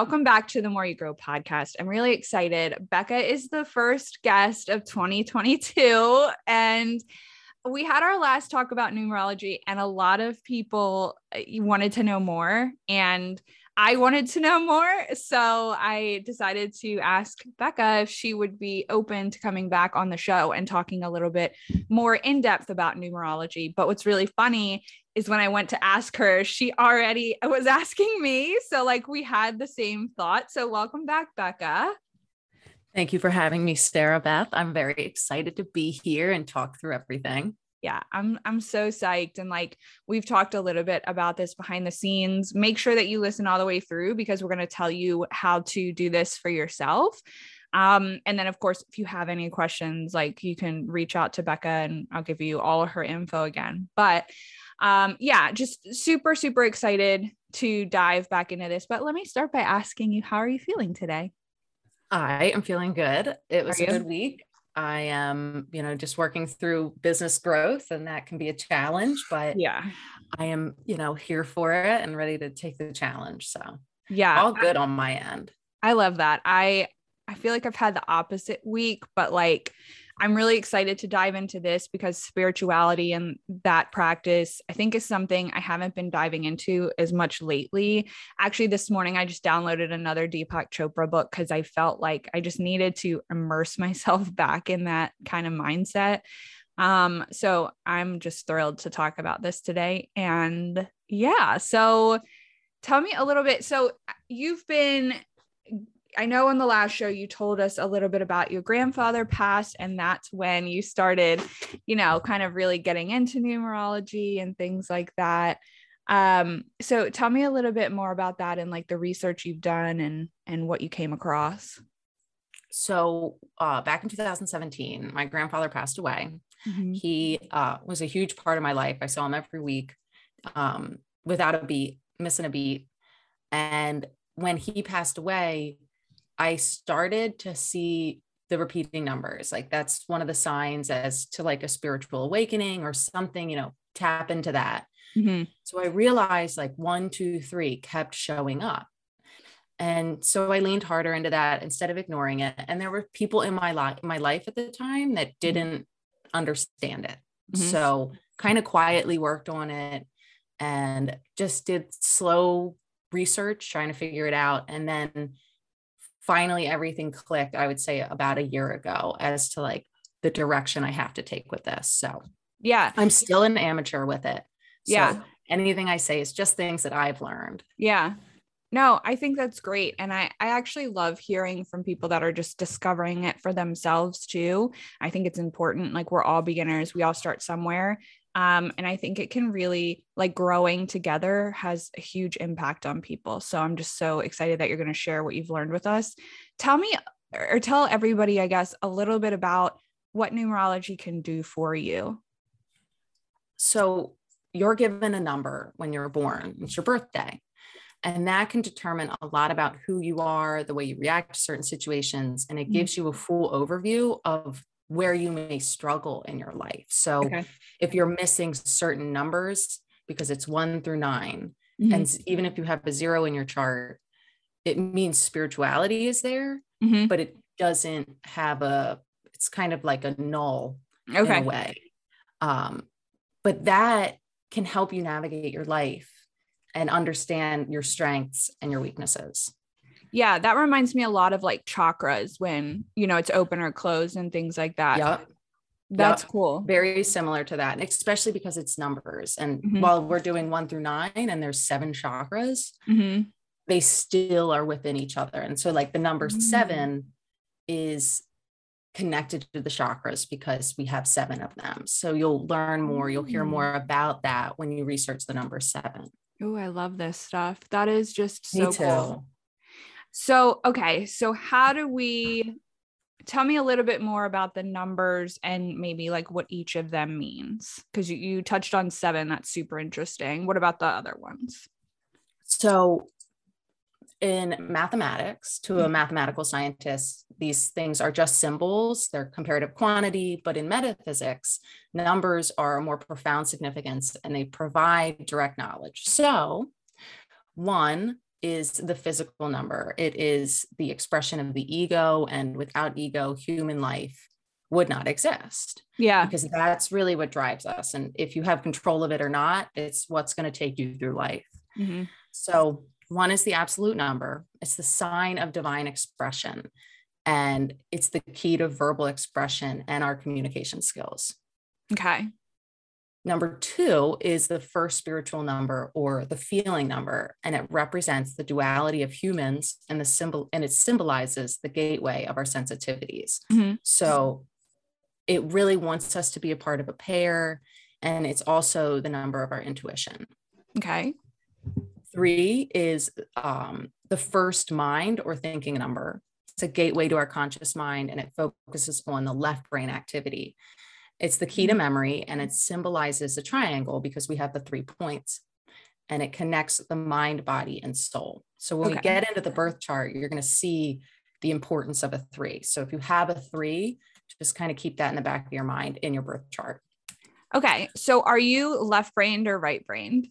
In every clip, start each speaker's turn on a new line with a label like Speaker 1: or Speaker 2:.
Speaker 1: welcome back to the More You Grow podcast. I'm really excited. Becca is the first guest of 2022. And we had our last talk about numerology, and a lot of people uh, wanted to know more. And I wanted to know more. So I decided to ask Becca if she would be open to coming back on the show and talking a little bit more in depth about numerology. But what's really funny is when I went to ask her, she already was asking me. So, like, we had the same thought. So, welcome back, Becca.
Speaker 2: Thank you for having me, Sarah Beth. I'm very excited to be here and talk through everything
Speaker 1: yeah i'm i'm so psyched and like we've talked a little bit about this behind the scenes make sure that you listen all the way through because we're going to tell you how to do this for yourself um and then of course if you have any questions like you can reach out to becca and i'll give you all of her info again but um yeah just super super excited to dive back into this but let me start by asking you how are you feeling today
Speaker 2: I am feeling good. It was a good week. I am, you know, just working through business growth and that can be a challenge, but
Speaker 1: yeah,
Speaker 2: I am, you know, here for it and ready to take the challenge. So,
Speaker 1: yeah,
Speaker 2: all good on my end.
Speaker 1: I love that. I I feel like I've had the opposite week, but like I'm really excited to dive into this because spirituality and that practice, I think, is something I haven't been diving into as much lately. Actually, this morning I just downloaded another Deepak Chopra book because I felt like I just needed to immerse myself back in that kind of mindset. Um, so I'm just thrilled to talk about this today. And yeah, so tell me a little bit. So you've been I know in the last show you told us a little bit about your grandfather passed, and that's when you started, you know, kind of really getting into numerology and things like that. Um, so tell me a little bit more about that and like the research you've done and and what you came across.
Speaker 2: So uh, back in 2017, my grandfather passed away. Mm-hmm. He uh, was a huge part of my life. I saw him every week, um, without a beat, missing a beat. And when he passed away, I started to see the repeating numbers. Like that's one of the signs as to like a spiritual awakening or something, you know, tap into that. Mm-hmm. So I realized like one, two, three kept showing up. And so I leaned harder into that instead of ignoring it. And there were people in my life, my life at the time that mm-hmm. didn't understand it. Mm-hmm. So kind of quietly worked on it and just did slow research, trying to figure it out. And then finally everything clicked, I would say about a year ago as to like the direction I have to take with this. So,
Speaker 1: yeah,
Speaker 2: I'm still an amateur with it.
Speaker 1: So yeah.
Speaker 2: Anything I say is just things that I've learned.
Speaker 1: Yeah. No, I think that's great. And I, I actually love hearing from people that are just discovering it for themselves too. I think it's important. Like we're all beginners, we all start somewhere. Um, and I think it can really like growing together has a huge impact on people. So I'm just so excited that you're going to share what you've learned with us. Tell me or tell everybody, I guess, a little bit about what numerology can do for you.
Speaker 2: So you're given a number when you're born, it's your birthday. And that can determine a lot about who you are, the way you react to certain situations. And it mm-hmm. gives you a full overview of where you may struggle in your life. So okay. if you're missing certain numbers because it's one through 9 mm-hmm. and even if you have a zero in your chart, it means spirituality is there, mm-hmm. but it doesn't have a, it's kind of like a null okay. in a way. Um, but that can help you navigate your life and understand your strengths and your weaknesses.
Speaker 1: Yeah, that reminds me a lot of like chakras when, you know, it's open or closed and things like that.
Speaker 2: Yep.
Speaker 1: That's
Speaker 2: yep.
Speaker 1: cool.
Speaker 2: Very similar to that, especially because it's numbers. And mm-hmm. while we're doing one through nine and there's seven chakras, mm-hmm. they still are within each other. And so, like, the number mm-hmm. seven is connected to the chakras because we have seven of them. So, you'll learn more, you'll hear more mm. about that when you research the number seven.
Speaker 1: Oh, I love this stuff. That is just so cool. So, okay. So, how do we tell me a little bit more about the numbers and maybe like what each of them means? Because you, you touched on seven. That's super interesting. What about the other ones?
Speaker 2: So, in mathematics, to a mm-hmm. mathematical scientist, these things are just symbols, they're comparative quantity. But in metaphysics, numbers are a more profound significance and they provide direct knowledge. So, one, is the physical number. It is the expression of the ego. And without ego, human life would not exist.
Speaker 1: Yeah.
Speaker 2: Because that's really what drives us. And if you have control of it or not, it's what's going to take you through life. Mm-hmm. So, one is the absolute number, it's the sign of divine expression, and it's the key to verbal expression and our communication skills.
Speaker 1: Okay.
Speaker 2: Number two is the first spiritual number or the feeling number, and it represents the duality of humans and the symbol, and it symbolizes the gateway of our sensitivities. Mm-hmm. So it really wants us to be a part of a pair, and it's also the number of our intuition.
Speaker 1: Okay.
Speaker 2: Three is um, the first mind or thinking number. It's a gateway to our conscious mind, and it focuses on the left brain activity. It's the key to mm-hmm. memory and it symbolizes a triangle because we have the three points and it connects the mind, body, and soul. So when okay. we get into the birth chart, you're going to see the importance of a three. So if you have a three, just kind of keep that in the back of your mind in your birth chart.
Speaker 1: Okay. So are you left brained or right brained?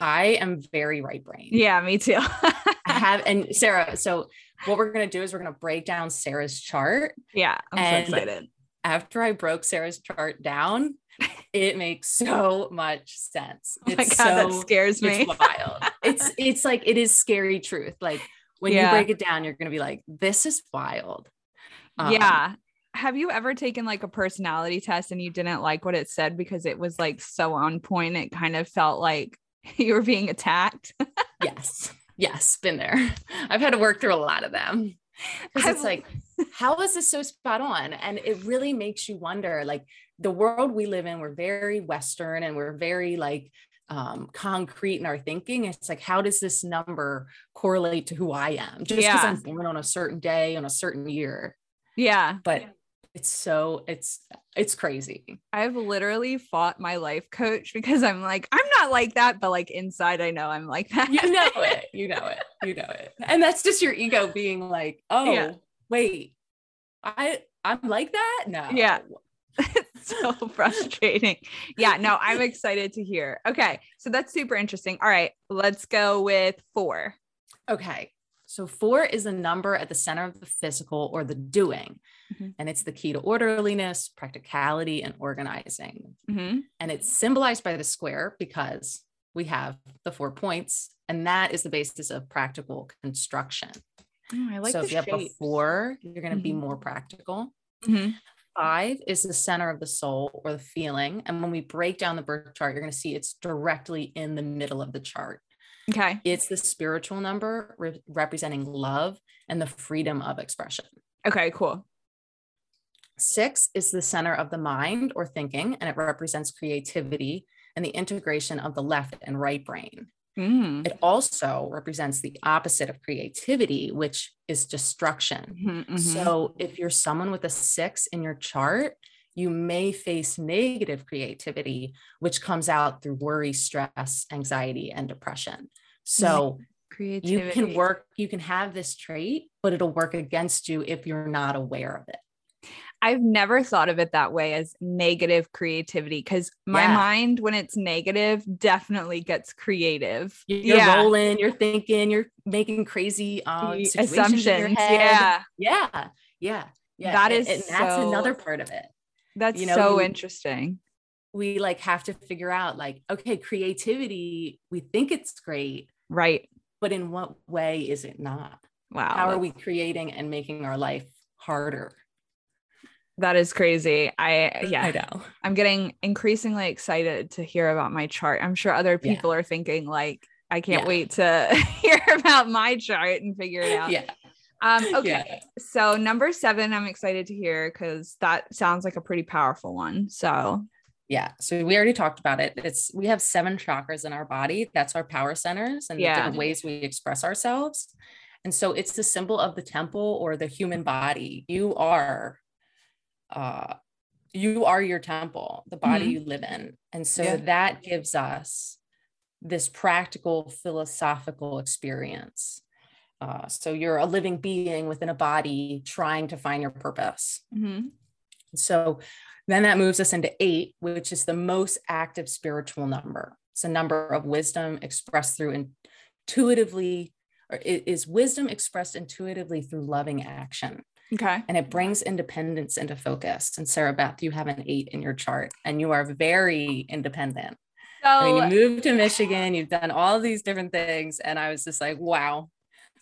Speaker 2: I am very right brained.
Speaker 1: Yeah, me too.
Speaker 2: I have, and Sarah, so what we're going to do is we're going to break down Sarah's chart.
Speaker 1: Yeah, I'm so excited
Speaker 2: after I broke Sarah's chart down, it makes so much sense.
Speaker 1: Oh my it's God, so, that scares me.
Speaker 2: It's wild. it's it's like it is scary truth. Like when yeah. you break it down, you're gonna be like, this is wild.
Speaker 1: Um, yeah. Have you ever taken like a personality test and you didn't like what it said because it was like so on point? It kind of felt like you were being attacked.
Speaker 2: yes. Yes, been there. I've had to work through a lot of them. Because it's like, how is this so spot on? And it really makes you wonder like the world we live in, we're very Western and we're very like um, concrete in our thinking. It's like, how does this number correlate to who I am? Just because yeah. I'm born on a certain day, on a certain year.
Speaker 1: Yeah.
Speaker 2: But it's so it's it's crazy.
Speaker 1: I've literally fought my life coach because I'm like, I'm not like that, but like inside I know I'm like that.
Speaker 2: You know it. You know it. You know it. And that's just your ego being like, oh, yeah. wait, I I'm like that? No.
Speaker 1: Yeah. it's so frustrating. Yeah, no, I'm excited to hear. Okay. So that's super interesting. All right, let's go with four.
Speaker 2: Okay. So, four is a number at the center of the physical or the doing. Mm-hmm. And it's the key to orderliness, practicality, and organizing. Mm-hmm. And it's symbolized by the square because we have the four points, and that is the basis of practical construction.
Speaker 1: Oh, I like
Speaker 2: so, if you have a four, you're going to mm-hmm. be more practical. Mm-hmm. Five is the center of the soul or the feeling. And when we break down the birth chart, you're going to see it's directly in the middle of the chart.
Speaker 1: Okay.
Speaker 2: It's the spiritual number re- representing love and the freedom of expression.
Speaker 1: Okay, cool.
Speaker 2: Six is the center of the mind or thinking, and it represents creativity and the integration of the left and right brain. Mm. It also represents the opposite of creativity, which is destruction. Mm-hmm, mm-hmm. So, if you're someone with a six in your chart, you may face negative creativity, which comes out through worry, stress, anxiety, and depression. So creativity. you can work, you can have this trait, but it'll work against you if you're not aware of it.
Speaker 1: I've never thought of it that way as negative creativity because my yeah. mind, when it's negative, definitely gets creative.
Speaker 2: You're yeah. rolling, you're thinking, you're making crazy um, assumptions.
Speaker 1: Yeah.
Speaker 2: Yeah. Yeah. Yeah.
Speaker 1: That is
Speaker 2: and, and that's so... another part of it.
Speaker 1: That's you know, so interesting.
Speaker 2: We like have to figure out like, okay, creativity, we think it's great.
Speaker 1: Right.
Speaker 2: But in what way is it not?
Speaker 1: Wow.
Speaker 2: How are we creating and making our life harder?
Speaker 1: That is crazy. I yeah,
Speaker 2: I know.
Speaker 1: I'm getting increasingly excited to hear about my chart. I'm sure other people yeah. are thinking like, I can't yeah. wait to hear about my chart and figure it out.
Speaker 2: Yeah.
Speaker 1: Um, okay. Yeah. So number seven, I'm excited to hear because that sounds like a pretty powerful one. So
Speaker 2: yeah. So we already talked about it. It's we have seven chakras in our body. That's our power centers and yeah. the different ways we express ourselves. And so it's the symbol of the temple or the human body. You are uh you are your temple, the body mm-hmm. you live in. And so yeah. that gives us this practical philosophical experience uh, so you're a living being within a body trying to find your purpose. Mm-hmm. So then that moves us into eight, which is the most active spiritual number. It's a number of wisdom expressed through intuitively or is wisdom expressed intuitively through loving action.
Speaker 1: Okay.
Speaker 2: And it brings independence into focus. And Sarah Beth, you have an eight in your chart and you are very independent. So I mean, you moved to Michigan, you've done all these different things. And I was just like, wow,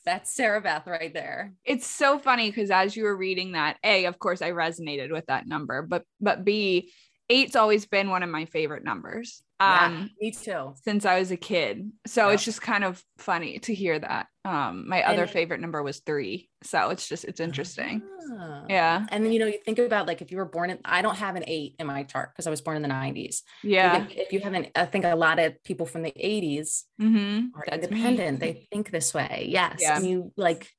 Speaker 2: that's Sarah Beth right there.
Speaker 1: It's so funny because as you were reading that, A, of course, I resonated with that number, but but B, eight's always been one of my favorite numbers.
Speaker 2: Um, yeah, me too.
Speaker 1: Since I was a kid. So yeah. it's just kind of funny to hear that. Um, my other favorite number was three. So it's just, it's interesting. Ah. Yeah.
Speaker 2: And then, you know, you think about like if you were born in, I don't have an eight in my chart because I was born in the 90s.
Speaker 1: Yeah.
Speaker 2: If, if you haven't, I think a lot of people from the 80s mm-hmm. are That's independent. Me. They think this way. Yes. Yeah. And you like,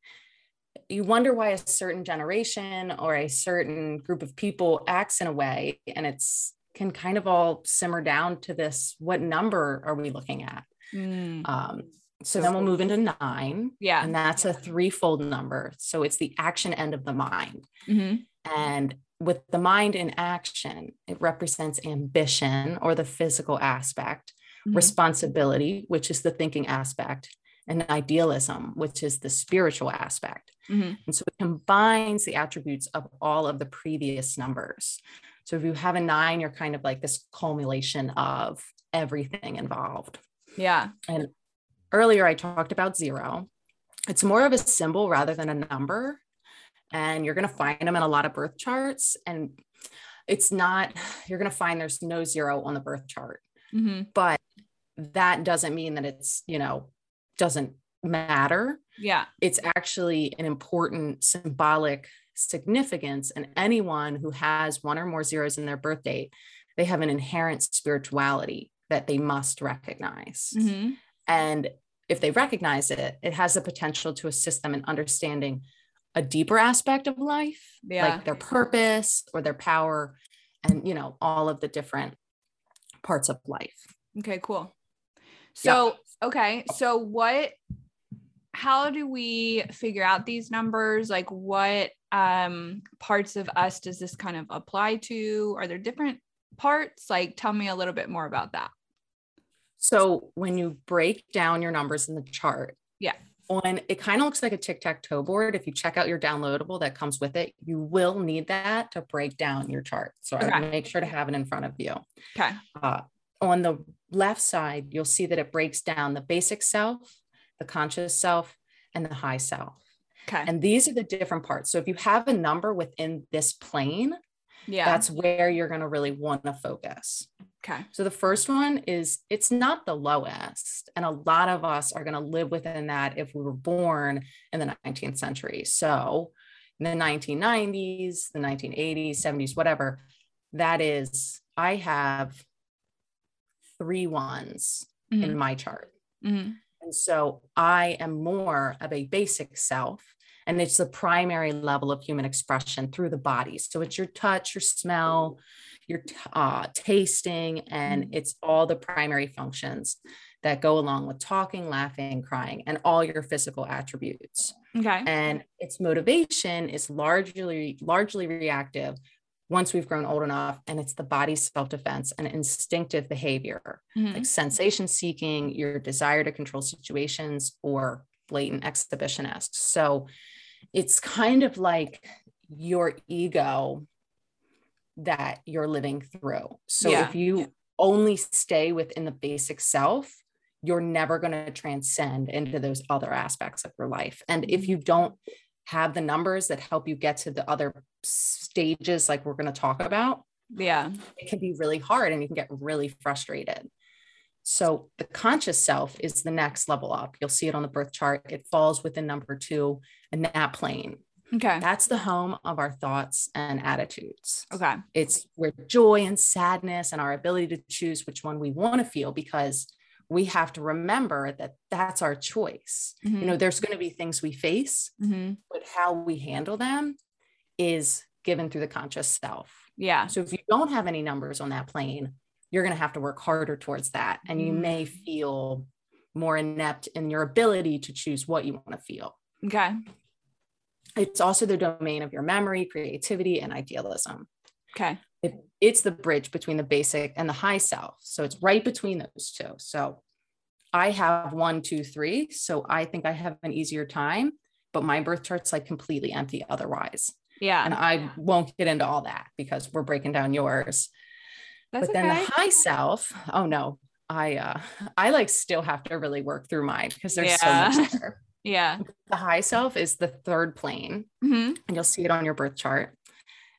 Speaker 2: you wonder why a certain generation or a certain group of people acts in a way and it's can kind of all simmer down to this what number are we looking at mm. um, so then we'll move into nine
Speaker 1: yeah
Speaker 2: and that's a threefold number so it's the action end of the mind mm-hmm. and with the mind in action it represents ambition or the physical aspect mm-hmm. responsibility which is the thinking aspect and idealism, which is the spiritual aspect. Mm-hmm. And so it combines the attributes of all of the previous numbers. So if you have a nine, you're kind of like this culmination of everything involved.
Speaker 1: Yeah.
Speaker 2: And earlier I talked about zero. It's more of a symbol rather than a number. And you're going to find them in a lot of birth charts. And it's not, you're going to find there's no zero on the birth chart. Mm-hmm. But that doesn't mean that it's, you know, doesn't matter.
Speaker 1: Yeah.
Speaker 2: It's actually an important symbolic significance. And anyone who has one or more zeros in their birth date, they have an inherent spirituality that they must recognize. Mm-hmm. And if they recognize it, it has the potential to assist them in understanding a deeper aspect of life, yeah. like their purpose or their power, and you know, all of the different parts of life.
Speaker 1: Okay, cool. So, okay. So what how do we figure out these numbers? Like what um parts of us does this kind of apply to? Are there different parts? Like tell me a little bit more about that.
Speaker 2: So when you break down your numbers in the chart,
Speaker 1: yeah.
Speaker 2: On it kind of looks like a tic-tac-toe board. If you check out your downloadable that comes with it, you will need that to break down your chart. So okay. I make sure to have it in front of you.
Speaker 1: Okay.
Speaker 2: Uh, on the left side, you'll see that it breaks down the basic self, the conscious self, and the high self.
Speaker 1: Okay.
Speaker 2: And these are the different parts. So if you have a number within this plane,
Speaker 1: yeah,
Speaker 2: that's where you're going to really want to focus.
Speaker 1: Okay.
Speaker 2: So the first one is it's not the lowest. And a lot of us are going to live within that if we were born in the 19th century. So in the 1990s, the 1980s, 70s, whatever, that is, I have three ones mm-hmm. in my chart. Mm-hmm. And so I am more of a basic self. And it's the primary level of human expression through the body. So it's your touch, your smell, your uh, tasting, and mm-hmm. it's all the primary functions that go along with talking, laughing, crying, and all your physical attributes.
Speaker 1: Okay.
Speaker 2: And its motivation is largely largely reactive once we've grown old enough and it's the body's self-defense and instinctive behavior mm-hmm. like sensation seeking your desire to control situations or blatant exhibitionist so it's kind of like your ego that you're living through so yeah. if you only stay within the basic self you're never going to transcend into those other aspects of your life and if mm-hmm. you don't have the numbers that help you get to the other stages like we're going to talk about
Speaker 1: yeah.
Speaker 2: it can be really hard and you can get really frustrated. So the conscious self is the next level up. You'll see it on the birth chart. It falls within number two and that plane.
Speaker 1: Okay.
Speaker 2: That's the home of our thoughts and attitudes.
Speaker 1: Okay.
Speaker 2: It's where joy and sadness and our ability to choose which one we want to feel because we have to remember that that's our choice. Mm-hmm. You know, there's going to be things we face, mm-hmm. but how we handle them is given through the conscious self.
Speaker 1: Yeah.
Speaker 2: So if you don't have any numbers on that plane, you're going to have to work harder towards that. And you may mm. feel more inept in your ability to choose what you want to feel.
Speaker 1: Okay.
Speaker 2: It's also the domain of your memory, creativity, and idealism.
Speaker 1: Okay
Speaker 2: it's the bridge between the basic and the high self. So it's right between those two. So I have one, two, three. So I think I have an easier time, but my birth chart's like completely empty otherwise.
Speaker 1: Yeah.
Speaker 2: And I won't get into all that because we're breaking down yours.
Speaker 1: That's
Speaker 2: but then
Speaker 1: okay.
Speaker 2: the high self, oh no, I uh I like still have to really work through mine because there's
Speaker 1: Yeah.
Speaker 2: so much there.
Speaker 1: yeah.
Speaker 2: The high self is the third plane,
Speaker 1: Mhm.
Speaker 2: and you'll see it on your birth chart.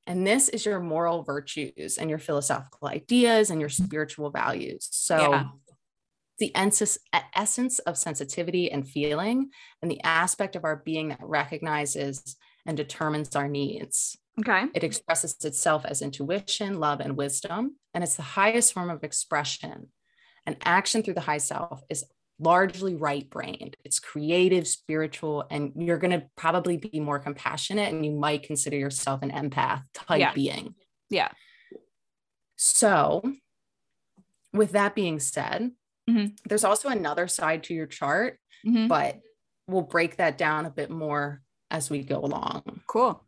Speaker 2: And this is your moral virtues and your philosophical ideas and your spiritual values. So
Speaker 1: Yeah.
Speaker 2: the essence, essence of sensitivity and feeling, and the aspect of our being that recognizes and determines our needs.
Speaker 1: Okay.
Speaker 2: It expresses itself as intuition, love, and wisdom, and it's the highest form of expression. And action through the high self is largely right brained. It's creative, spiritual, and you're going to probably be more compassionate and you might consider yourself an empath type
Speaker 1: Yeah.
Speaker 2: being.
Speaker 1: Yeah.
Speaker 2: So, with that being said,
Speaker 1: Mhm.
Speaker 2: there's also another side to your chart,
Speaker 1: Mhm.
Speaker 2: but we'll break that down a bit more as we go along.
Speaker 1: Cool.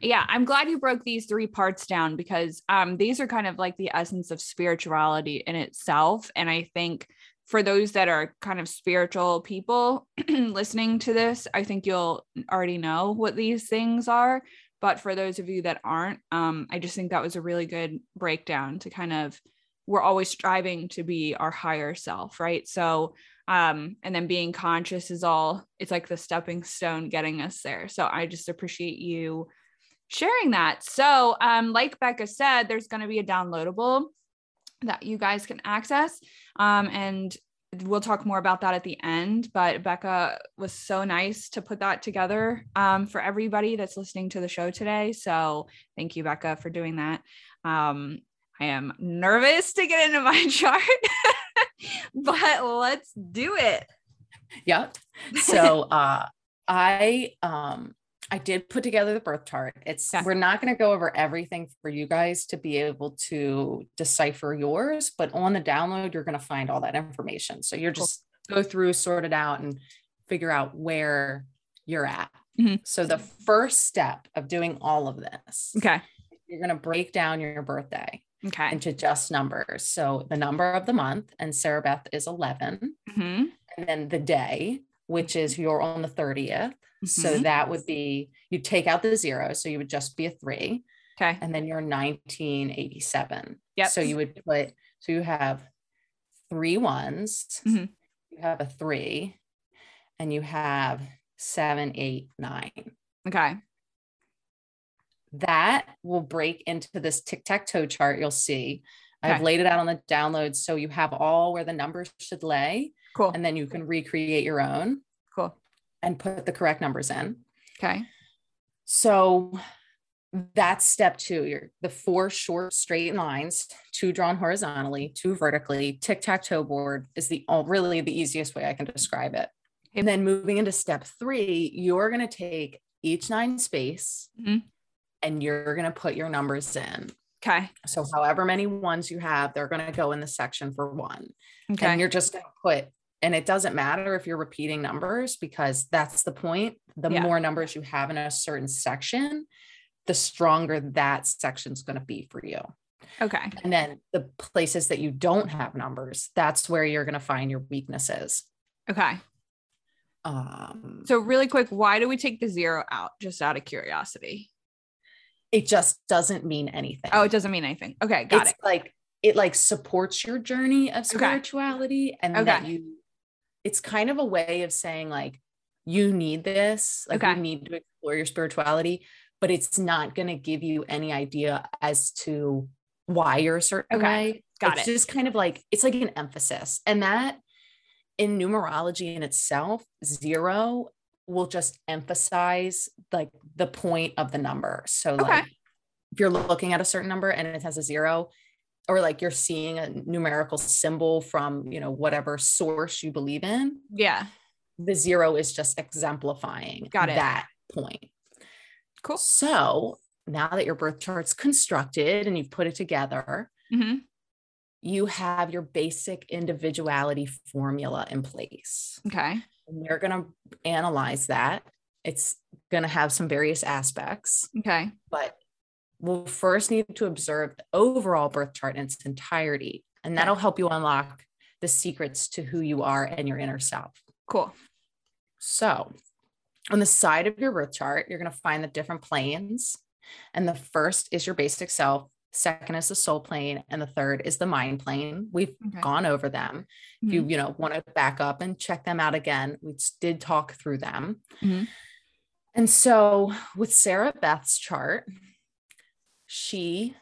Speaker 1: Yeah, I'm glad you broke these three parts down because um these are kind of like the essence of spirituality in itself and I think for those that are kind of spiritual people listening to this, I think you'll already know what these things are, but for those of you that aren't, um I just think that was a really good breakdown to kind of we're always striving to be our higher self, right? So um and then being conscious is all it's like the stepping stone getting us there. So I just appreciate you sharing that. So, um, like Becca said, there's going to be a downloadable that you guys can access. Um, and we'll talk more about that at the end. But Becca was so nice to put that together um, for everybody that's listening to the show today. So, thank you, Becca, for doing that. Um, I am nervous to get into my chart, but let's do it.
Speaker 2: Yep. So uh I um I did put together the birth chart. It's
Speaker 1: Yeah.
Speaker 2: we're not going to go over everything for you guys to be able to decipher yours, but on the download you're going to find all that information. So you're
Speaker 1: Cool.
Speaker 2: just go through, sort it out and figure out where you're at.
Speaker 1: Mhm.
Speaker 2: So the first step of doing all of this,
Speaker 1: Okay.
Speaker 2: you're going to break down your birthday
Speaker 1: Okay.
Speaker 2: into just numbers. So the number of the month and Sarah Beth is 11
Speaker 1: Mhm.
Speaker 2: and then the day, which is you're on the 30th. So
Speaker 1: Mhm.
Speaker 2: that would be you take out the zero, so you would just be a three,
Speaker 1: Okay.
Speaker 2: and then you're 1987.
Speaker 1: Yep.
Speaker 2: So you would put so you have three ones,
Speaker 1: Mhm.
Speaker 2: you have a three, and you have seven, eight, nine.
Speaker 1: Okay.
Speaker 2: That will break into this tic-tac-toe chart you'll see.
Speaker 1: Okay.
Speaker 2: I've laid it out on the download so you have all where the numbers should lay,
Speaker 1: Cool.
Speaker 2: and then you can recreate your own
Speaker 1: Cool.
Speaker 2: and put the correct numbers in.
Speaker 1: Okay.
Speaker 2: So that's step two. You're the four short straight lines, two drawn horizontally, two vertically. Tic tac toe board is the oh, really the easiest way I can describe it. And then moving into step three, you're going to take each nine space
Speaker 1: Mhm.
Speaker 2: and you're going to put your numbers in.
Speaker 1: Okay.
Speaker 2: So, however many ones you have, they're going to go in the section for one.
Speaker 1: Okay.
Speaker 2: And you're just going to put, and it doesn't matter if you're repeating numbers because that's the point. The
Speaker 1: Yeah.
Speaker 2: more numbers you have in a certain section, the stronger that section's going to be for you.
Speaker 1: okay.
Speaker 2: And then the places that you don't have numbers, that's where you're going to find your weaknesses.
Speaker 1: Okay.
Speaker 2: Um,
Speaker 1: So really quick, why do we take the zero out? Just out of curiosity.
Speaker 2: it just doesn't mean anything.
Speaker 1: Oh, it doesn't mean anything. Okay, got
Speaker 2: it's
Speaker 1: it.
Speaker 2: like it like supports your journey of
Speaker 1: Okay.
Speaker 2: spirituality and that
Speaker 1: Okay.
Speaker 2: you it's kind of a way of saying like you need this like
Speaker 1: Okay.
Speaker 2: you need to explore your spirituality but it's not going to give you any idea as to why you're a certain
Speaker 1: Okay.
Speaker 2: way
Speaker 1: Got
Speaker 2: it's
Speaker 1: it.
Speaker 2: just kind of like it's like an emphasis and that in numerology in itself zero will just emphasize like the point of the number so
Speaker 1: Okay.
Speaker 2: like if you're looking at a certain number and it has a zero or like you're seeing a numerical symbol from you know whatever source you believe in
Speaker 1: Yeah.
Speaker 2: the zero is just exemplifying
Speaker 1: Got it.
Speaker 2: that point
Speaker 1: Cool.
Speaker 2: so now that your birth chart's constructed and you've put it together
Speaker 1: hmm
Speaker 2: you have your basic individuality formula in place
Speaker 1: Okay.
Speaker 2: and we're going to analyze that it's going to have some various aspects
Speaker 1: Okay.
Speaker 2: but we'll first need to observe the overall birth chart in its entirety. And that'll help you unlock the secrets to who you are and your inner self.
Speaker 1: Cool.
Speaker 2: So, on the side of your birth chart, you're going to find the different planes. And the first is your basic self, second is the soul plane, and the third is the mind plane. We've okay. gone over them. Mm-hmm. If you, mm-hmm. you know, want to back up and check them out again, we did talk through them. Mm-hmm. And so with Sarah Beth's chart, she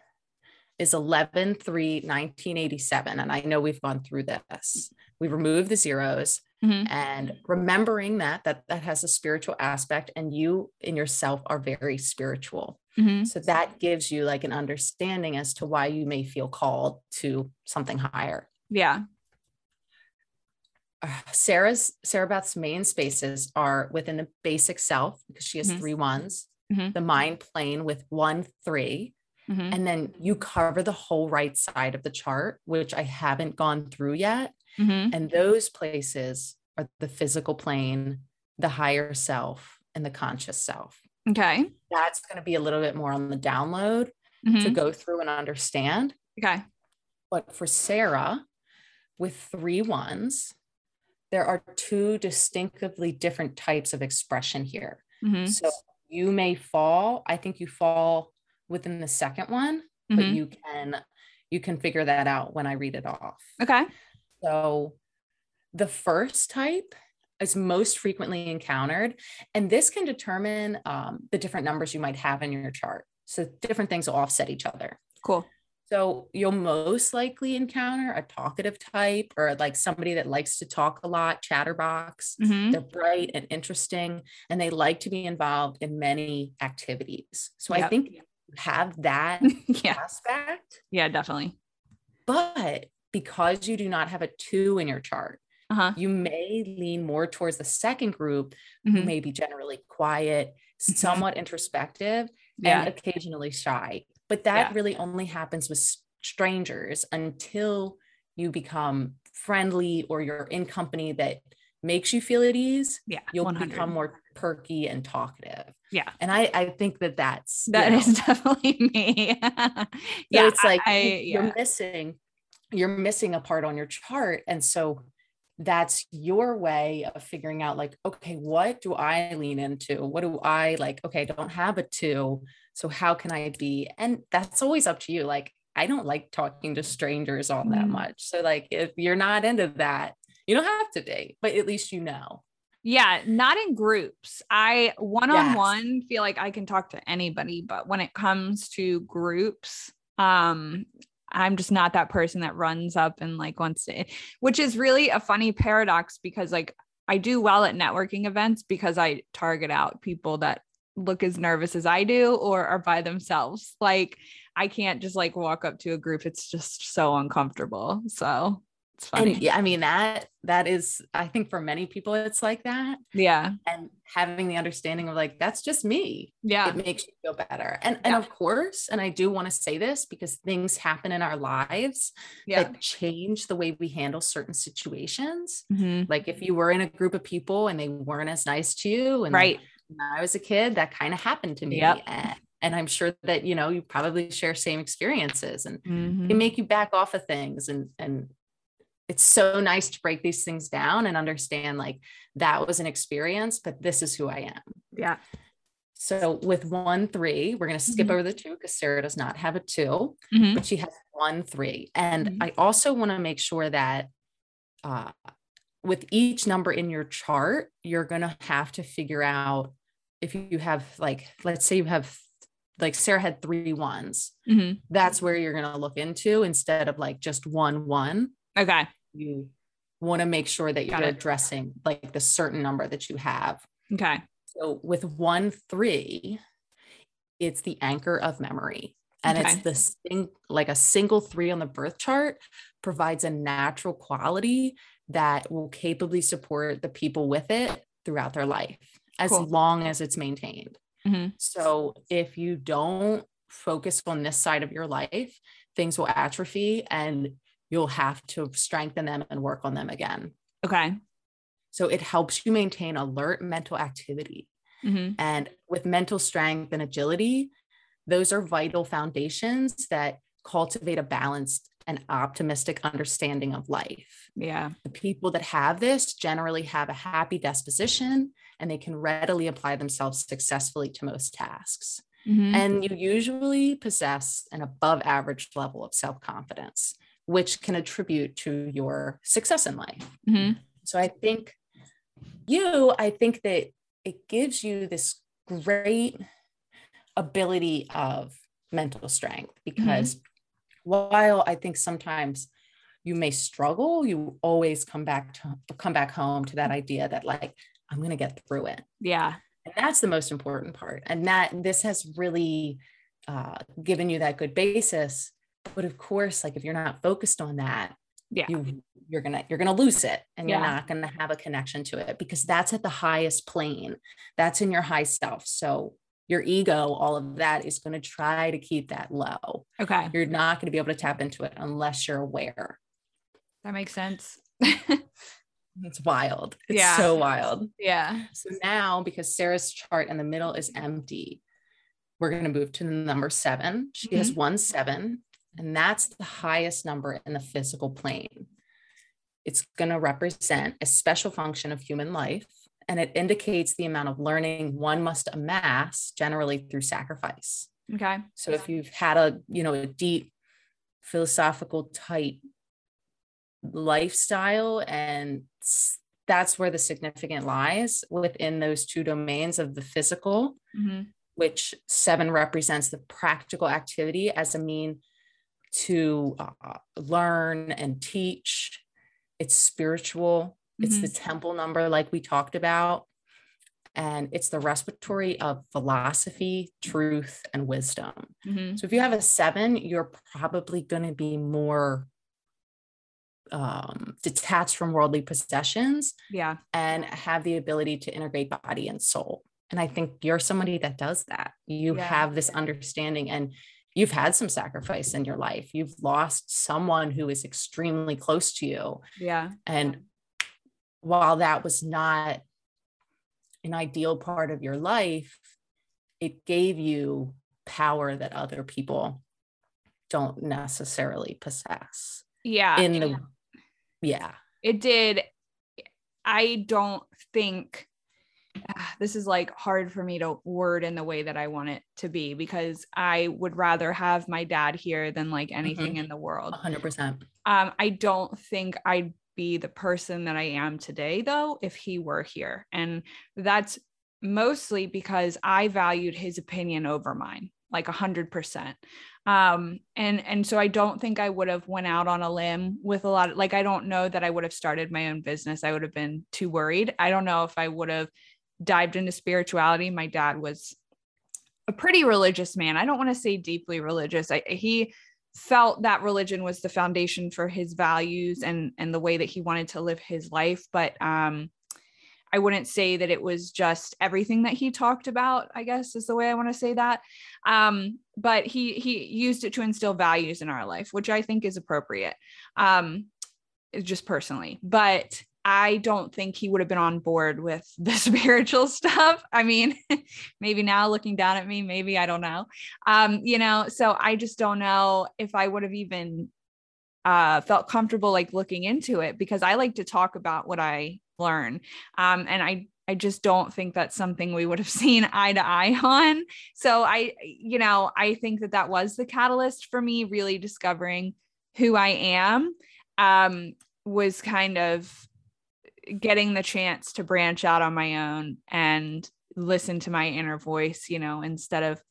Speaker 2: is 11 3 1987 and i know we've gone through this we removed the zeros mm-hmm. and remembering that that that has a spiritual aspect and you in yourself are very spiritual mm-hmm. so that gives you like an understanding as to why you may feel called to something higher
Speaker 1: yeah
Speaker 2: uh, Sarah's Sarah Beth's main spaces are within the basic self because she has mm-hmm. three ones, mm-hmm. the mind plane with one three, Mm-hmm. And then you cover the whole right side of the chart, which I haven't gone through yet. Mm-hmm. And those places are the physical plane, the higher self, and the conscious self.
Speaker 1: Okay.
Speaker 2: That's going to be a little bit more on the download mm-hmm. to go through and understand.
Speaker 1: Okay.
Speaker 2: But for Sarah, with three ones, there are two distinctively different types of expression here. Mm-hmm. So you may fall, I think you fall within the second one, mm-hmm. but you can you can figure that out when I read it off.
Speaker 1: Okay.
Speaker 2: So the first type is most frequently encountered, and this can determine um, the different numbers you might have in your chart. So different things will offset each other.
Speaker 1: Cool.
Speaker 2: So you'll most likely encounter a talkative type or like somebody that likes to talk a lot, chatterbox. Mm-hmm. They're bright and interesting, and they like to be involved in many activities. So yep. I think have that yeah. aspect.
Speaker 1: Yeah, definitely.
Speaker 2: But because you do not have a two in your chart, uh-huh. you may lean more towards the second group, mm-hmm. who may be generally quiet, mm-hmm. somewhat introspective, yeah. and occasionally shy. But that yeah. really only happens with strangers until you become friendly or you're in company that makes you feel at ease.
Speaker 1: Yeah.
Speaker 2: You'll 100. become more perky and talkative.
Speaker 1: Yeah.
Speaker 2: And I, I think that that's
Speaker 1: that know, is definitely me.
Speaker 2: yeah. It's like I, you're yeah. missing, you're missing a part on your chart. And so that's your way of figuring out like, okay, what do I lean into? What do I like? Okay, I don't have a two. So how can I be? And that's always up to you. Like, I don't like talking to strangers all that mm. much. So like if you're not into that, you don't have to date, but at least you know.
Speaker 1: Yeah, not in groups. I one on one feel like I can talk to anybody, but when it comes to groups, um, I'm just not that person that runs up and like wants to, which is really a funny paradox because like I do well at networking events because I target out people that look as nervous as I do or are by themselves. Like I can't just like walk up to a group. It's just so uncomfortable. So
Speaker 2: it's funny. And yeah, I mean that that is I think for many people it's like that.
Speaker 1: Yeah.
Speaker 2: And having the understanding of like that's just me.
Speaker 1: Yeah.
Speaker 2: It makes you feel better. And yeah. and of course, and I do want to say this because things happen in our lives yeah. that change the way we handle certain situations. Mm-hmm. Like if you were in a group of people and they weren't as nice to you and
Speaker 1: right.
Speaker 2: when I was a kid, that kind of happened to me.
Speaker 1: Yep.
Speaker 2: And, and I'm sure that you know you probably share same experiences and mm-hmm. can make you back off of things and and it's so nice to break these things down and understand like that was an experience, but this is who I am.
Speaker 1: Yeah.
Speaker 2: So with one three, we're going to skip mm-hmm. over the two because Sarah does not have a 2 mm-hmm. but she has one three. And mm-hmm. I also want to make sure that uh, with each number in your chart, you're going to have to figure out if you have like, let's say you have like Sarah had three ones. Mm-hmm. That's where you're going to look into instead of like just one one.
Speaker 1: Okay
Speaker 2: you want to make sure that you're addressing like the certain number that you have.
Speaker 1: Okay.
Speaker 2: So with one three, it's the anchor of memory. And okay. it's the thing like a single three on the birth chart provides a natural quality that will capably support the people with it throughout their life as cool. long as it's maintained. Mm-hmm. So if you don't focus on this side of your life, things will atrophy and you'll have to strengthen them and work on them again.
Speaker 1: Okay.
Speaker 2: So it helps you maintain alert mental activity. Mm-hmm. And with mental strength and agility, those are vital foundations that cultivate a balanced and optimistic understanding of life.
Speaker 1: Yeah.
Speaker 2: The people that have this generally have a happy disposition and they can readily apply themselves successfully to most tasks. Mm-hmm. And you usually possess an above average level of self confidence, which can attribute to your success in life. Mm-hmm. So I think you, I think that it gives you this great ability of mental strength because mm-hmm. while I think sometimes you may struggle, you always come back to come back home to that idea that like I'm going to get through it.
Speaker 1: Yeah.
Speaker 2: And that's the most important part. And that this has really uh, given you that good basis. But of course, like if you're not focused on that,
Speaker 1: yeah,
Speaker 2: you you're gonna you're gonna lose it and you're not gonna have a connection to it because that's at the highest plane. That's in your high self. So your ego, all of that is going to try to keep that low.
Speaker 1: Okay.
Speaker 2: You're not going to be able to tap into it unless you're aware.
Speaker 1: That makes sense.
Speaker 2: it's wild. It's
Speaker 1: yeah.
Speaker 2: so wild.
Speaker 1: Yeah.
Speaker 2: So now, because Sarah's chart in the middle is empty, we're going to move to the number seven. She mm-hmm. has one seven, and that's the highest number in the physical plane. It's going to represent a special function of human life and it indicates the amount of learning one must amass generally through sacrifice.
Speaker 1: Okay.
Speaker 2: So if you've had a, you know, a deep philosophical type lifestyle and that's where the significant lies within those two domains of the physical, mm-hmm. which seven represents the practical activity as a mean to uh, learn and teach. It's spiritual it's mm-hmm. the temple number, like we talked about. And it's the respiratory of philosophy, truth, and wisdom. Mm-hmm. So if you have a seven, you're probably going to be more um, detached from worldly possessions.
Speaker 1: Yeah.
Speaker 2: And have the ability to integrate body and soul. And I think you're somebody that does that. You yeah. have this understanding and you've had some sacrifice in your life. You've lost someone who is extremely close to you.
Speaker 1: Yeah.
Speaker 2: And while that was not an ideal part of your life, it gave you power that other people don't necessarily possess.
Speaker 1: Yeah.
Speaker 2: In the yeah.
Speaker 1: It did. I don't think ah, this is like hard for me to word in the way that I want it to be because I would rather have my dad here than like anything mm-hmm. in the world.
Speaker 2: 100%.
Speaker 1: Um I don't think I'd be the person that I am today, though, if he were here. And that's mostly because I valued his opinion over mine, like a hundred percent. Um, and and so I don't think I would have went out on a limb with a lot of like I don't know that I would have started my own business. I would have been too worried. I don't know if I would have dived into spirituality. My dad was a pretty religious man. I don't want to say deeply religious. I, he felt that religion was the foundation for his values and and the way that he wanted to live his life but um I wouldn't say that it was just everything that he talked about, I guess is the way I want to say that. Um, but he he used it to instill values in our life, which I think is appropriate. Um, just personally. But I don't think he would have been on board with the spiritual stuff. I mean, maybe now looking down at me, maybe I don't know. Um, you know, so I just don't know if I would have even uh felt comfortable like looking into it because I like to talk about what I learn. Um, and I I just don't think that's something we would have seen eye to eye on. So I, you know, I think that that was the catalyst for me really discovering who I am. Um, was kind of getting the chance to branch out on my own and listen to my inner voice, you know, instead of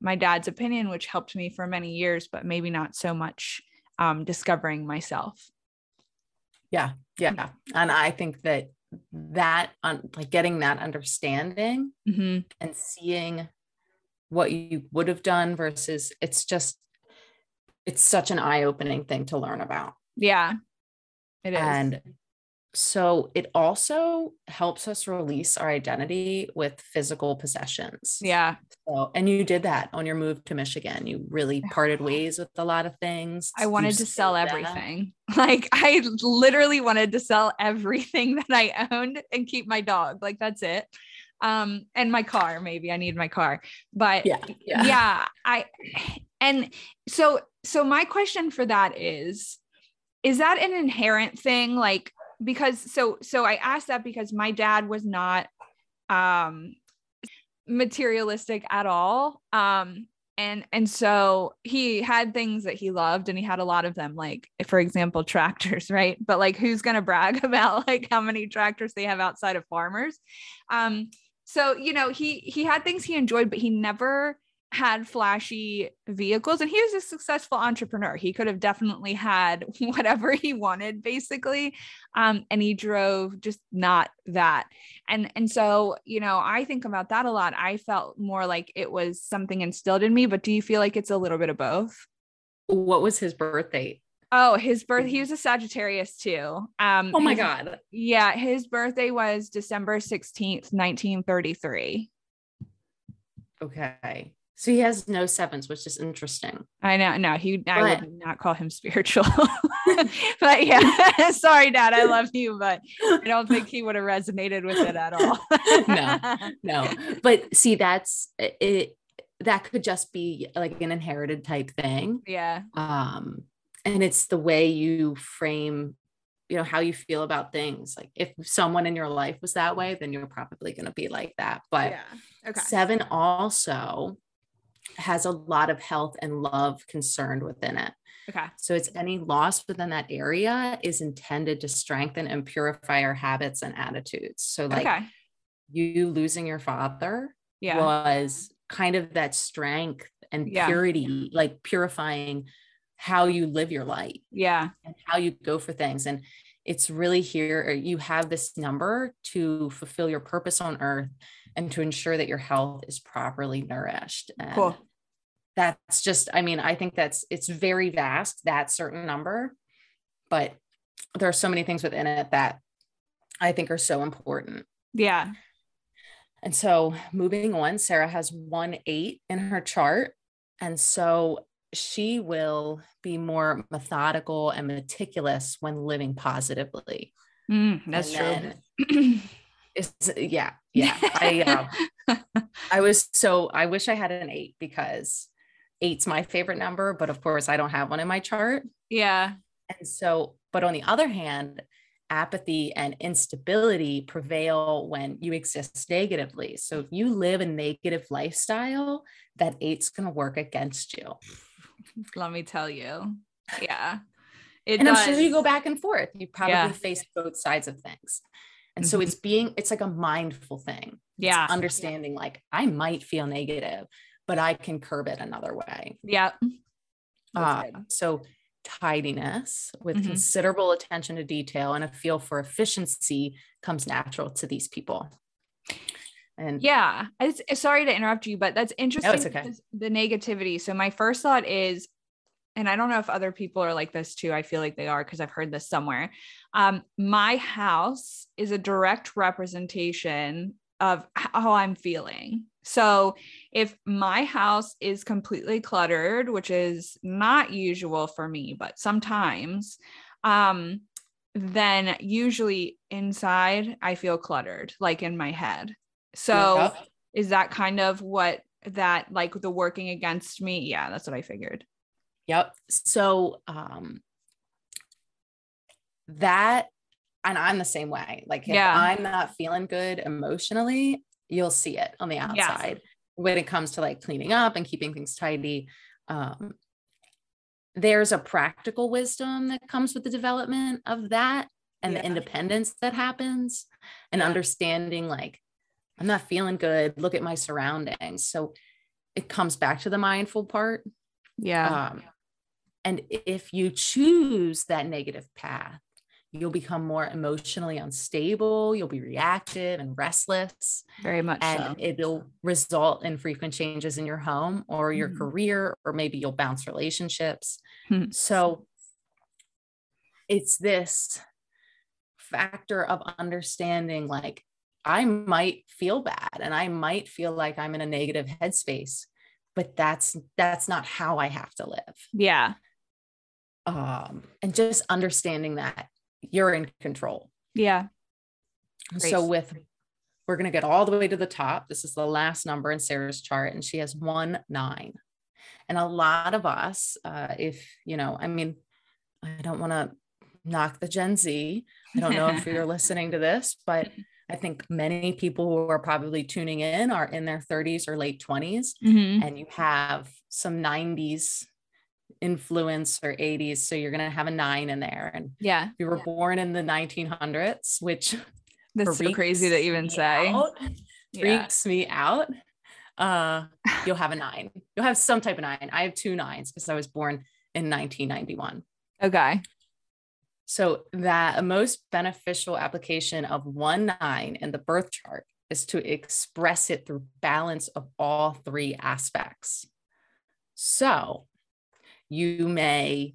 Speaker 1: my dad's opinion, which helped me for many years, but maybe not so much um, discovering myself.
Speaker 2: Yeah. Yeah. And I think that that, on like getting that understanding mm-hmm. and seeing what you would have done versus it's just, it's such an eye opening thing to learn about.
Speaker 1: Yeah.
Speaker 2: It is. And so it also helps us release our identity with physical possessions.
Speaker 1: Yeah.
Speaker 2: So, and you did that on your move to Michigan. You really parted ways with a lot of things.
Speaker 1: I wanted to sell everything. Like I literally wanted to sell everything that I owned and keep my dog. Like that's it. Um, and my car, maybe I need my car. But
Speaker 2: yeah,
Speaker 1: yeah, yeah I And so so my question for that is is that an inherent thing like because so so I asked that because my dad was not um materialistic at all. Um and and so he had things that he loved and he had a lot of them like for example tractors right? But like who's going to brag about like how many tractors they have outside of farmers? Um so you know he he had things he enjoyed but he never had flashy vehicles and he was a successful entrepreneur he could have definitely had whatever he wanted basically um, and he drove just not that and and so you know i think about that a lot i felt more like it was something instilled in me but do you feel like it's a little bit of both
Speaker 2: what was his birth date
Speaker 1: Oh, his birth. He was a Sagittarius too. Um,
Speaker 2: oh my
Speaker 1: his,
Speaker 2: god.
Speaker 1: Yeah, his birthday was December sixteenth, nineteen thirty-three.
Speaker 2: Okay. So he has no sevens, which is interesting.
Speaker 1: I know. No, he. I would not call him spiritual. but yeah, sorry, Dad. I love you, but I don't think he would have resonated with it at all.
Speaker 2: no, no. But see, that's it. That could just be like an inherited type thing.
Speaker 1: Yeah.
Speaker 2: Um, and it's the way you frame you know how you feel about things like if someone in your life was that way then you're probably going to be like that but yeah. okay. seven also has a lot of health and love concerned within it
Speaker 1: okay
Speaker 2: so it's any loss within that area is intended to strengthen and purify our habits and attitudes so like okay. you losing your father yeah. was kind of that strength and yeah. purity like purifying how you live your life.
Speaker 1: Yeah.
Speaker 2: And how you go for things. And it's really here, you have this number to fulfill your purpose on earth and to ensure that your health is properly nourished. And cool. That's just, I mean, I think that's, it's very vast, that certain number, but there are so many things within it that I think are so important.
Speaker 1: Yeah.
Speaker 2: And so moving on, Sarah has one eight in her chart. And so she will be more methodical and meticulous when living positively.
Speaker 1: Mm, that's true.
Speaker 2: it's, yeah, yeah. I um, I was so I wish I had an eight because eight's my favorite number, but of course I don't have one in my chart.
Speaker 1: Yeah.
Speaker 2: And so, but on the other hand, apathy and instability prevail when you exist negatively. So if you live a negative lifestyle, that eight's going to work against you
Speaker 1: let me tell you. Yeah. It
Speaker 2: and does. I'm sure you go back and forth. You probably yeah. face both sides of things. And mm-hmm. so it's being, it's like a mindful thing.
Speaker 1: Yeah.
Speaker 2: It's understanding like I might feel negative, but I can curb it another way.
Speaker 1: Yeah.
Speaker 2: Uh, so tidiness with mm-hmm. considerable attention to detail and a feel for efficiency comes natural to these people.
Speaker 1: And yeah, it's, sorry to interrupt you, but that's interesting.
Speaker 2: No, it's okay.
Speaker 1: The negativity. So my first thought is, and I don't know if other people are like this too. I feel like they are because I've heard this somewhere. Um, my house is a direct representation of how I'm feeling. So if my house is completely cluttered, which is not usual for me, but sometimes, um, then usually inside I feel cluttered, like in my head. So yeah. is that kind of what that like the working against me? Yeah, that's what I figured.
Speaker 2: Yep. So um that and I'm the same way. Like if yeah. I'm not feeling good emotionally, you'll see it on the outside. Yeah. When it comes to like cleaning up and keeping things tidy, um, there's a practical wisdom that comes with the development of that and yeah. the independence that happens and understanding like I'm not feeling good. Look at my surroundings. So it comes back to the mindful part.
Speaker 1: Yeah. Um,
Speaker 2: and if you choose that negative path, you'll become more emotionally unstable. You'll be reactive and restless.
Speaker 1: Very much.
Speaker 2: And
Speaker 1: so.
Speaker 2: it'll result in frequent changes in your home or your mm-hmm. career, or maybe you'll bounce relationships. Mm-hmm. So it's this factor of understanding like I might feel bad and I might feel like I'm in a negative headspace, but that's that's not how I have to live.
Speaker 1: Yeah.
Speaker 2: Um, and just understanding that you're in control.
Speaker 1: Yeah.
Speaker 2: Great. So with we're going to get all the way to the top. This is the last number in Sarah's chart, and she has one nine. And a lot of us, uh, if, you know, I mean, I don't want to knock the Gen Z. I don't know if you're listening to this, but I think many people who are probably tuning in are in their 30s or late 20s, mm-hmm. and you have some 90s influence or 80s. So you're going to have a nine in there. And
Speaker 1: yeah,
Speaker 2: you were
Speaker 1: yeah.
Speaker 2: born in the 1900s, which
Speaker 1: that's so crazy to even say.
Speaker 2: Out, yeah. Freaks me out. Uh, you'll have a nine. You'll have some type of nine. I have two nines because I was born in 1991.
Speaker 1: Okay.
Speaker 2: So that most beneficial application of one nine in the birth chart is to express it through balance of all three aspects. So you may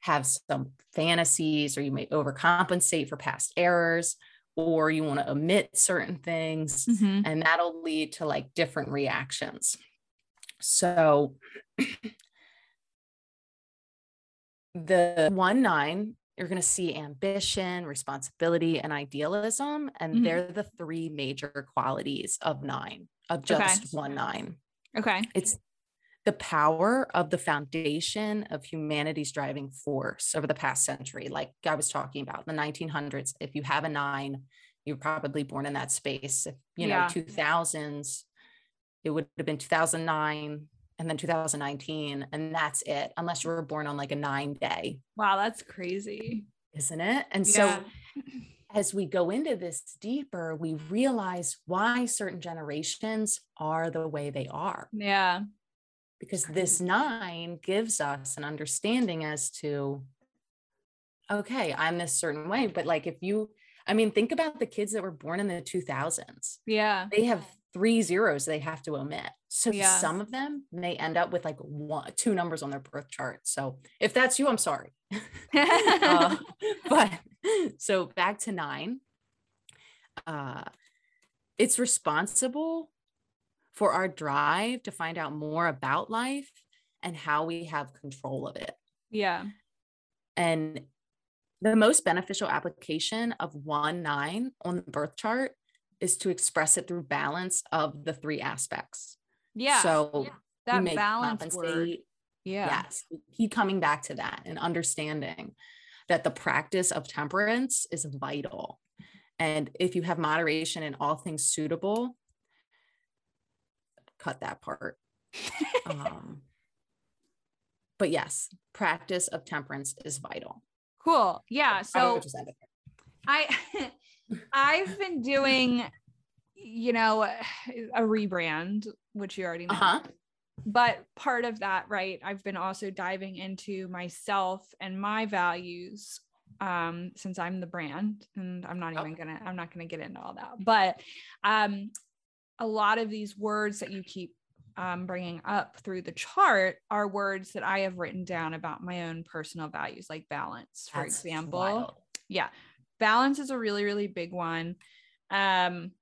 Speaker 2: have some fantasies or you may overcompensate for past errors or you want to omit certain things mm-hmm. and that'll lead to like different reactions. So the one nine you're going to see ambition, responsibility, and idealism. And mm-hmm. they're the three major qualities of nine, of just okay. one nine.
Speaker 1: Okay.
Speaker 2: It's the power of the foundation of humanity's driving force over the past century. Like I was talking about the 1900s, if you have a nine, you're probably born in that space. If, you know, yeah. 2000s, it would have been 2009, and then 2019 and that's it unless you were born on like a 9 day.
Speaker 1: Wow, that's crazy.
Speaker 2: Isn't it? And yeah. so as we go into this deeper, we realize why certain generations are the way they are.
Speaker 1: Yeah.
Speaker 2: Because this 9 gives us an understanding as to okay, I'm this certain way, but like if you I mean, think about the kids that were born in the 2000s.
Speaker 1: Yeah.
Speaker 2: They have three zeros they have to omit. So yeah. some of them may end up with like one, two numbers on their birth chart. So if that's you, I'm sorry. uh, but so back to nine. Uh, it's responsible for our drive to find out more about life and how we have control of it.
Speaker 1: Yeah.
Speaker 2: And the most beneficial application of one nine on the birth chart is to express it through balance of the three aspects.
Speaker 1: Yeah.
Speaker 2: So
Speaker 1: yeah. that balance word.
Speaker 2: Yeah. Yes. Keep coming back to that and understanding that the practice of temperance is vital. And if you have moderation in all things suitable, cut that part. um, but yes, practice of temperance is vital.
Speaker 1: Cool. Yeah. So I I've been doing, you know, a rebrand, which you already know. Uh-huh. But part of that, right? I've been also diving into myself and my values um since I'm the brand and I'm not even going to I'm not to get into all that. But um a lot of these words that you keep um, bringing up through the chart are words that I have written down about my own personal values, like balance, for That's example. Wild. Yeah balance is a really really big one um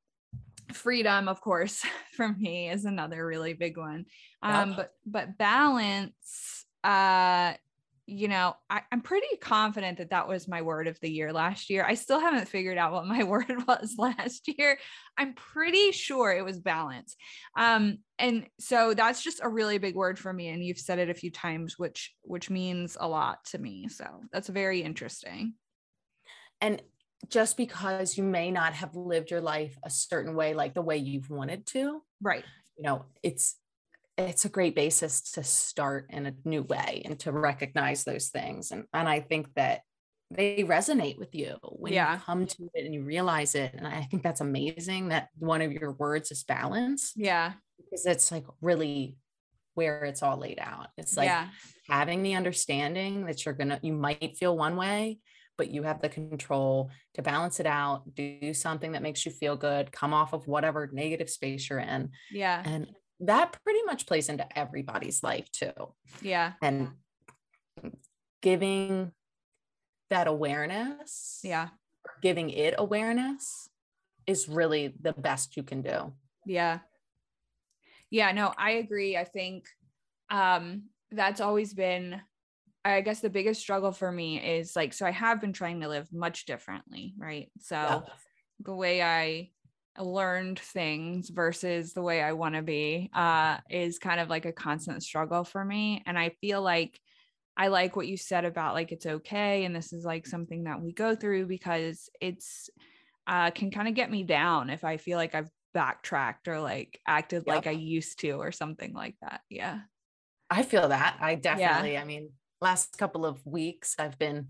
Speaker 1: freedom of course for me is another really big one um yep. but but balance uh you know I, i'm pretty confident that that was my word of the year last year. I still haven't figured out what my word was last year. I'm pretty sure it was balance. Um and so that's just a really big word for me and you've said it a few times which which means a lot to me. So that's very interesting.
Speaker 2: And just because you may not have lived your life a certain way, like the way you've wanted to,
Speaker 1: right?
Speaker 2: You know, it's it's a great basis to start in a new way and to recognize those things. And and I think that they resonate with you when yeah. you come to it and you realize it. And I think that's amazing that one of your words is balance.
Speaker 1: Yeah.
Speaker 2: Because it's like really where it's all laid out. It's like yeah. having the understanding that you're gonna you might feel one way but you have the control to balance it out, do something that makes you feel good, come off of whatever negative space you're in.
Speaker 1: Yeah.
Speaker 2: And that pretty much plays into everybody's life too.
Speaker 1: Yeah.
Speaker 2: And giving that awareness.
Speaker 1: Yeah.
Speaker 2: Giving it awareness is really the best you can do.
Speaker 1: Yeah. Yeah, no, I agree. I think um that's always been I guess the biggest struggle for me is like, so I have been trying to live much differently, right? So yeah. the way I learned things versus the way I want to be uh, is kind of like a constant struggle for me. And I feel like I like what you said about like it's okay. And this is like something that we go through because it's uh, can kind of get me down if I feel like I've backtracked or like acted yep. like I used to or something like that. Yeah.
Speaker 2: I feel that. I definitely, yeah. I mean, last couple of weeks I've been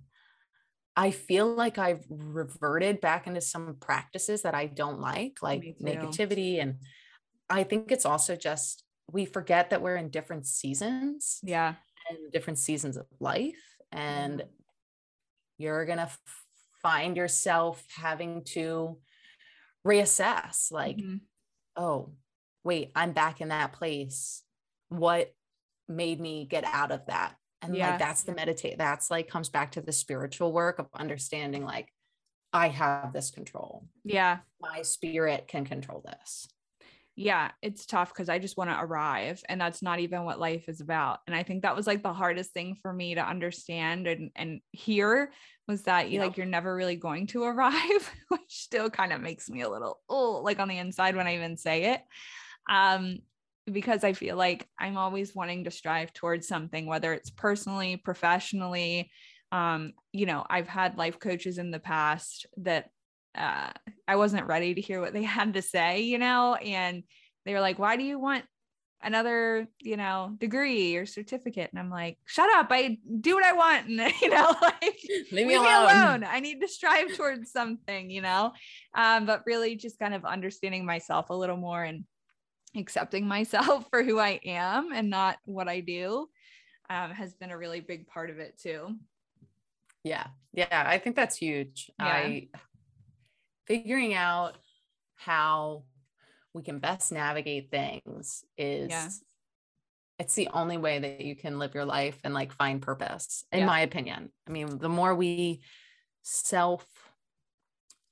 Speaker 2: I feel like I've reverted back into some practices that I don't like, like negativity. And I think it's also just we forget that we're in different seasons.
Speaker 1: Yeah.
Speaker 2: And different seasons of life. And you're going to find yourself having to reassess like, mm-hmm. oh, wait, I'm back in that place. What made me get out of that? And yeah. like that's the meditate that's like comes back to the spiritual work of understanding like i have this control.
Speaker 1: Yeah.
Speaker 2: My spirit can control this.
Speaker 1: Yeah it's tough because i just want to arrive and that's not even what life is about. And i think that was like the hardest thing for me to understand and and hear was that you like you're never really going to arrive which still kind of makes me a little oh like on the inside when i even say it. Um because I feel like I'm always wanting to strive towards something, whether it's personally, professionally. Um, you know, I've had life coaches in the past that uh, I wasn't ready to hear what they had to say, you know, and they were like, why do you want another, you know, degree or certificate? And I'm like, shut up. I do what I want. And, you know, like, leave, leave me, alone. me alone. I need to strive towards something, you know, um, but really just kind of understanding myself a little more and accepting myself for who I am and not what I do um, has been a really big part of it too.
Speaker 2: Yeah. Yeah. I think that's huge. Yeah. I figuring out how we can best navigate things is yeah. it's the only way that you can live your life and like find purpose in yeah. my opinion i mean the more we self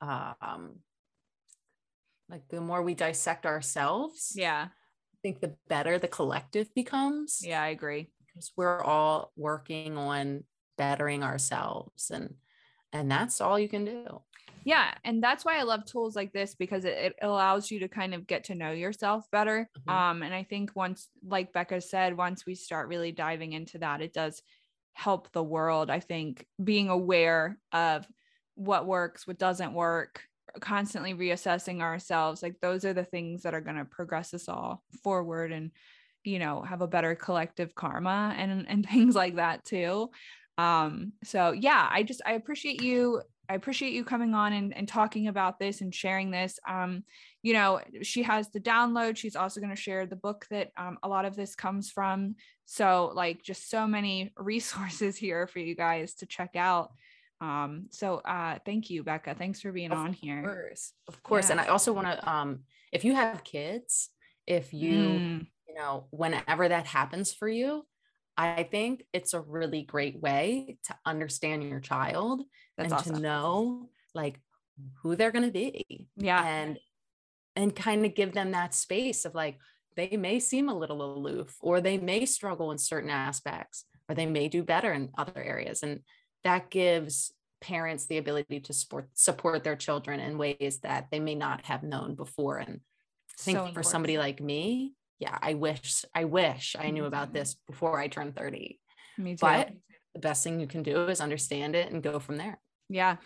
Speaker 2: um like the more we dissect ourselves
Speaker 1: yeah.
Speaker 2: I think the better the collective becomes.
Speaker 1: Yeah i agree.
Speaker 2: Because we're all working on bettering ourselves and and that's all you can do.
Speaker 1: Yeah and that's why i love tools like this because it, it allows you to kind of get to know yourself better. Mm-hmm. um and i think once like becca said once we start really diving into that it does help the world i think being aware of what works what doesn't work constantly reassessing ourselves like those are the things that are going to progress us all forward and you know have a better collective karma and and things like that too. Um so yeah i just i appreciate you i appreciate you coming on and, and talking about this and sharing this. Um you know she has the download. She's also going to share the book that um, a lot of this comes from. So like just so many resources here for you guys to check out um, so uh, thank you, Becca. Thanks for being
Speaker 2: of
Speaker 1: on here.
Speaker 2: Of course, of course. Yeah. And I also want to, um, if you have kids, if you, mm. you know, whenever that happens for you, I think it's a really great way to understand your child That's and awesome. to know like who they're going to be.
Speaker 1: Yeah.
Speaker 2: And, and kind of give them that space of like, they may seem a little aloof or they may struggle in certain aspects or they may do better in other areas. And that gives parents the ability to support support their children in ways that they may not have known before. And i think so for somebody like me yeah i wish i wish i knew about mm-hmm. this before i turned 30 me too. but the best thing you can do is understand it and go from there.
Speaker 1: Yeah.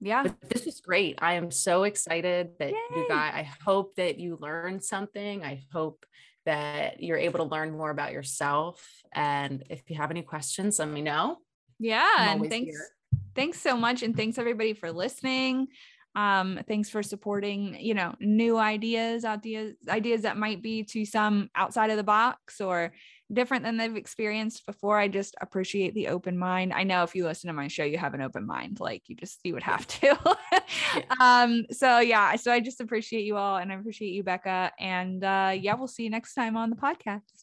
Speaker 1: Yeah.
Speaker 2: But this is great. I am so excited that Yay. you guys i hope that you learned something. I hope that you're able to learn more about yourself. And if you have any questions let me know
Speaker 1: yeah. And thanks. Here. Thanks so much. And thanks everybody for listening. Um, thanks for supporting, you know, new ideas, ideas, ideas that might be to some outside of the box or different than they've experienced before. I just appreciate the open mind. I know if you listen to my show, you have an open mind, like you just you would have to. yeah. Um, so yeah, so I just appreciate you all and I appreciate you, Becca. And uh yeah, we'll see you next time on the podcast.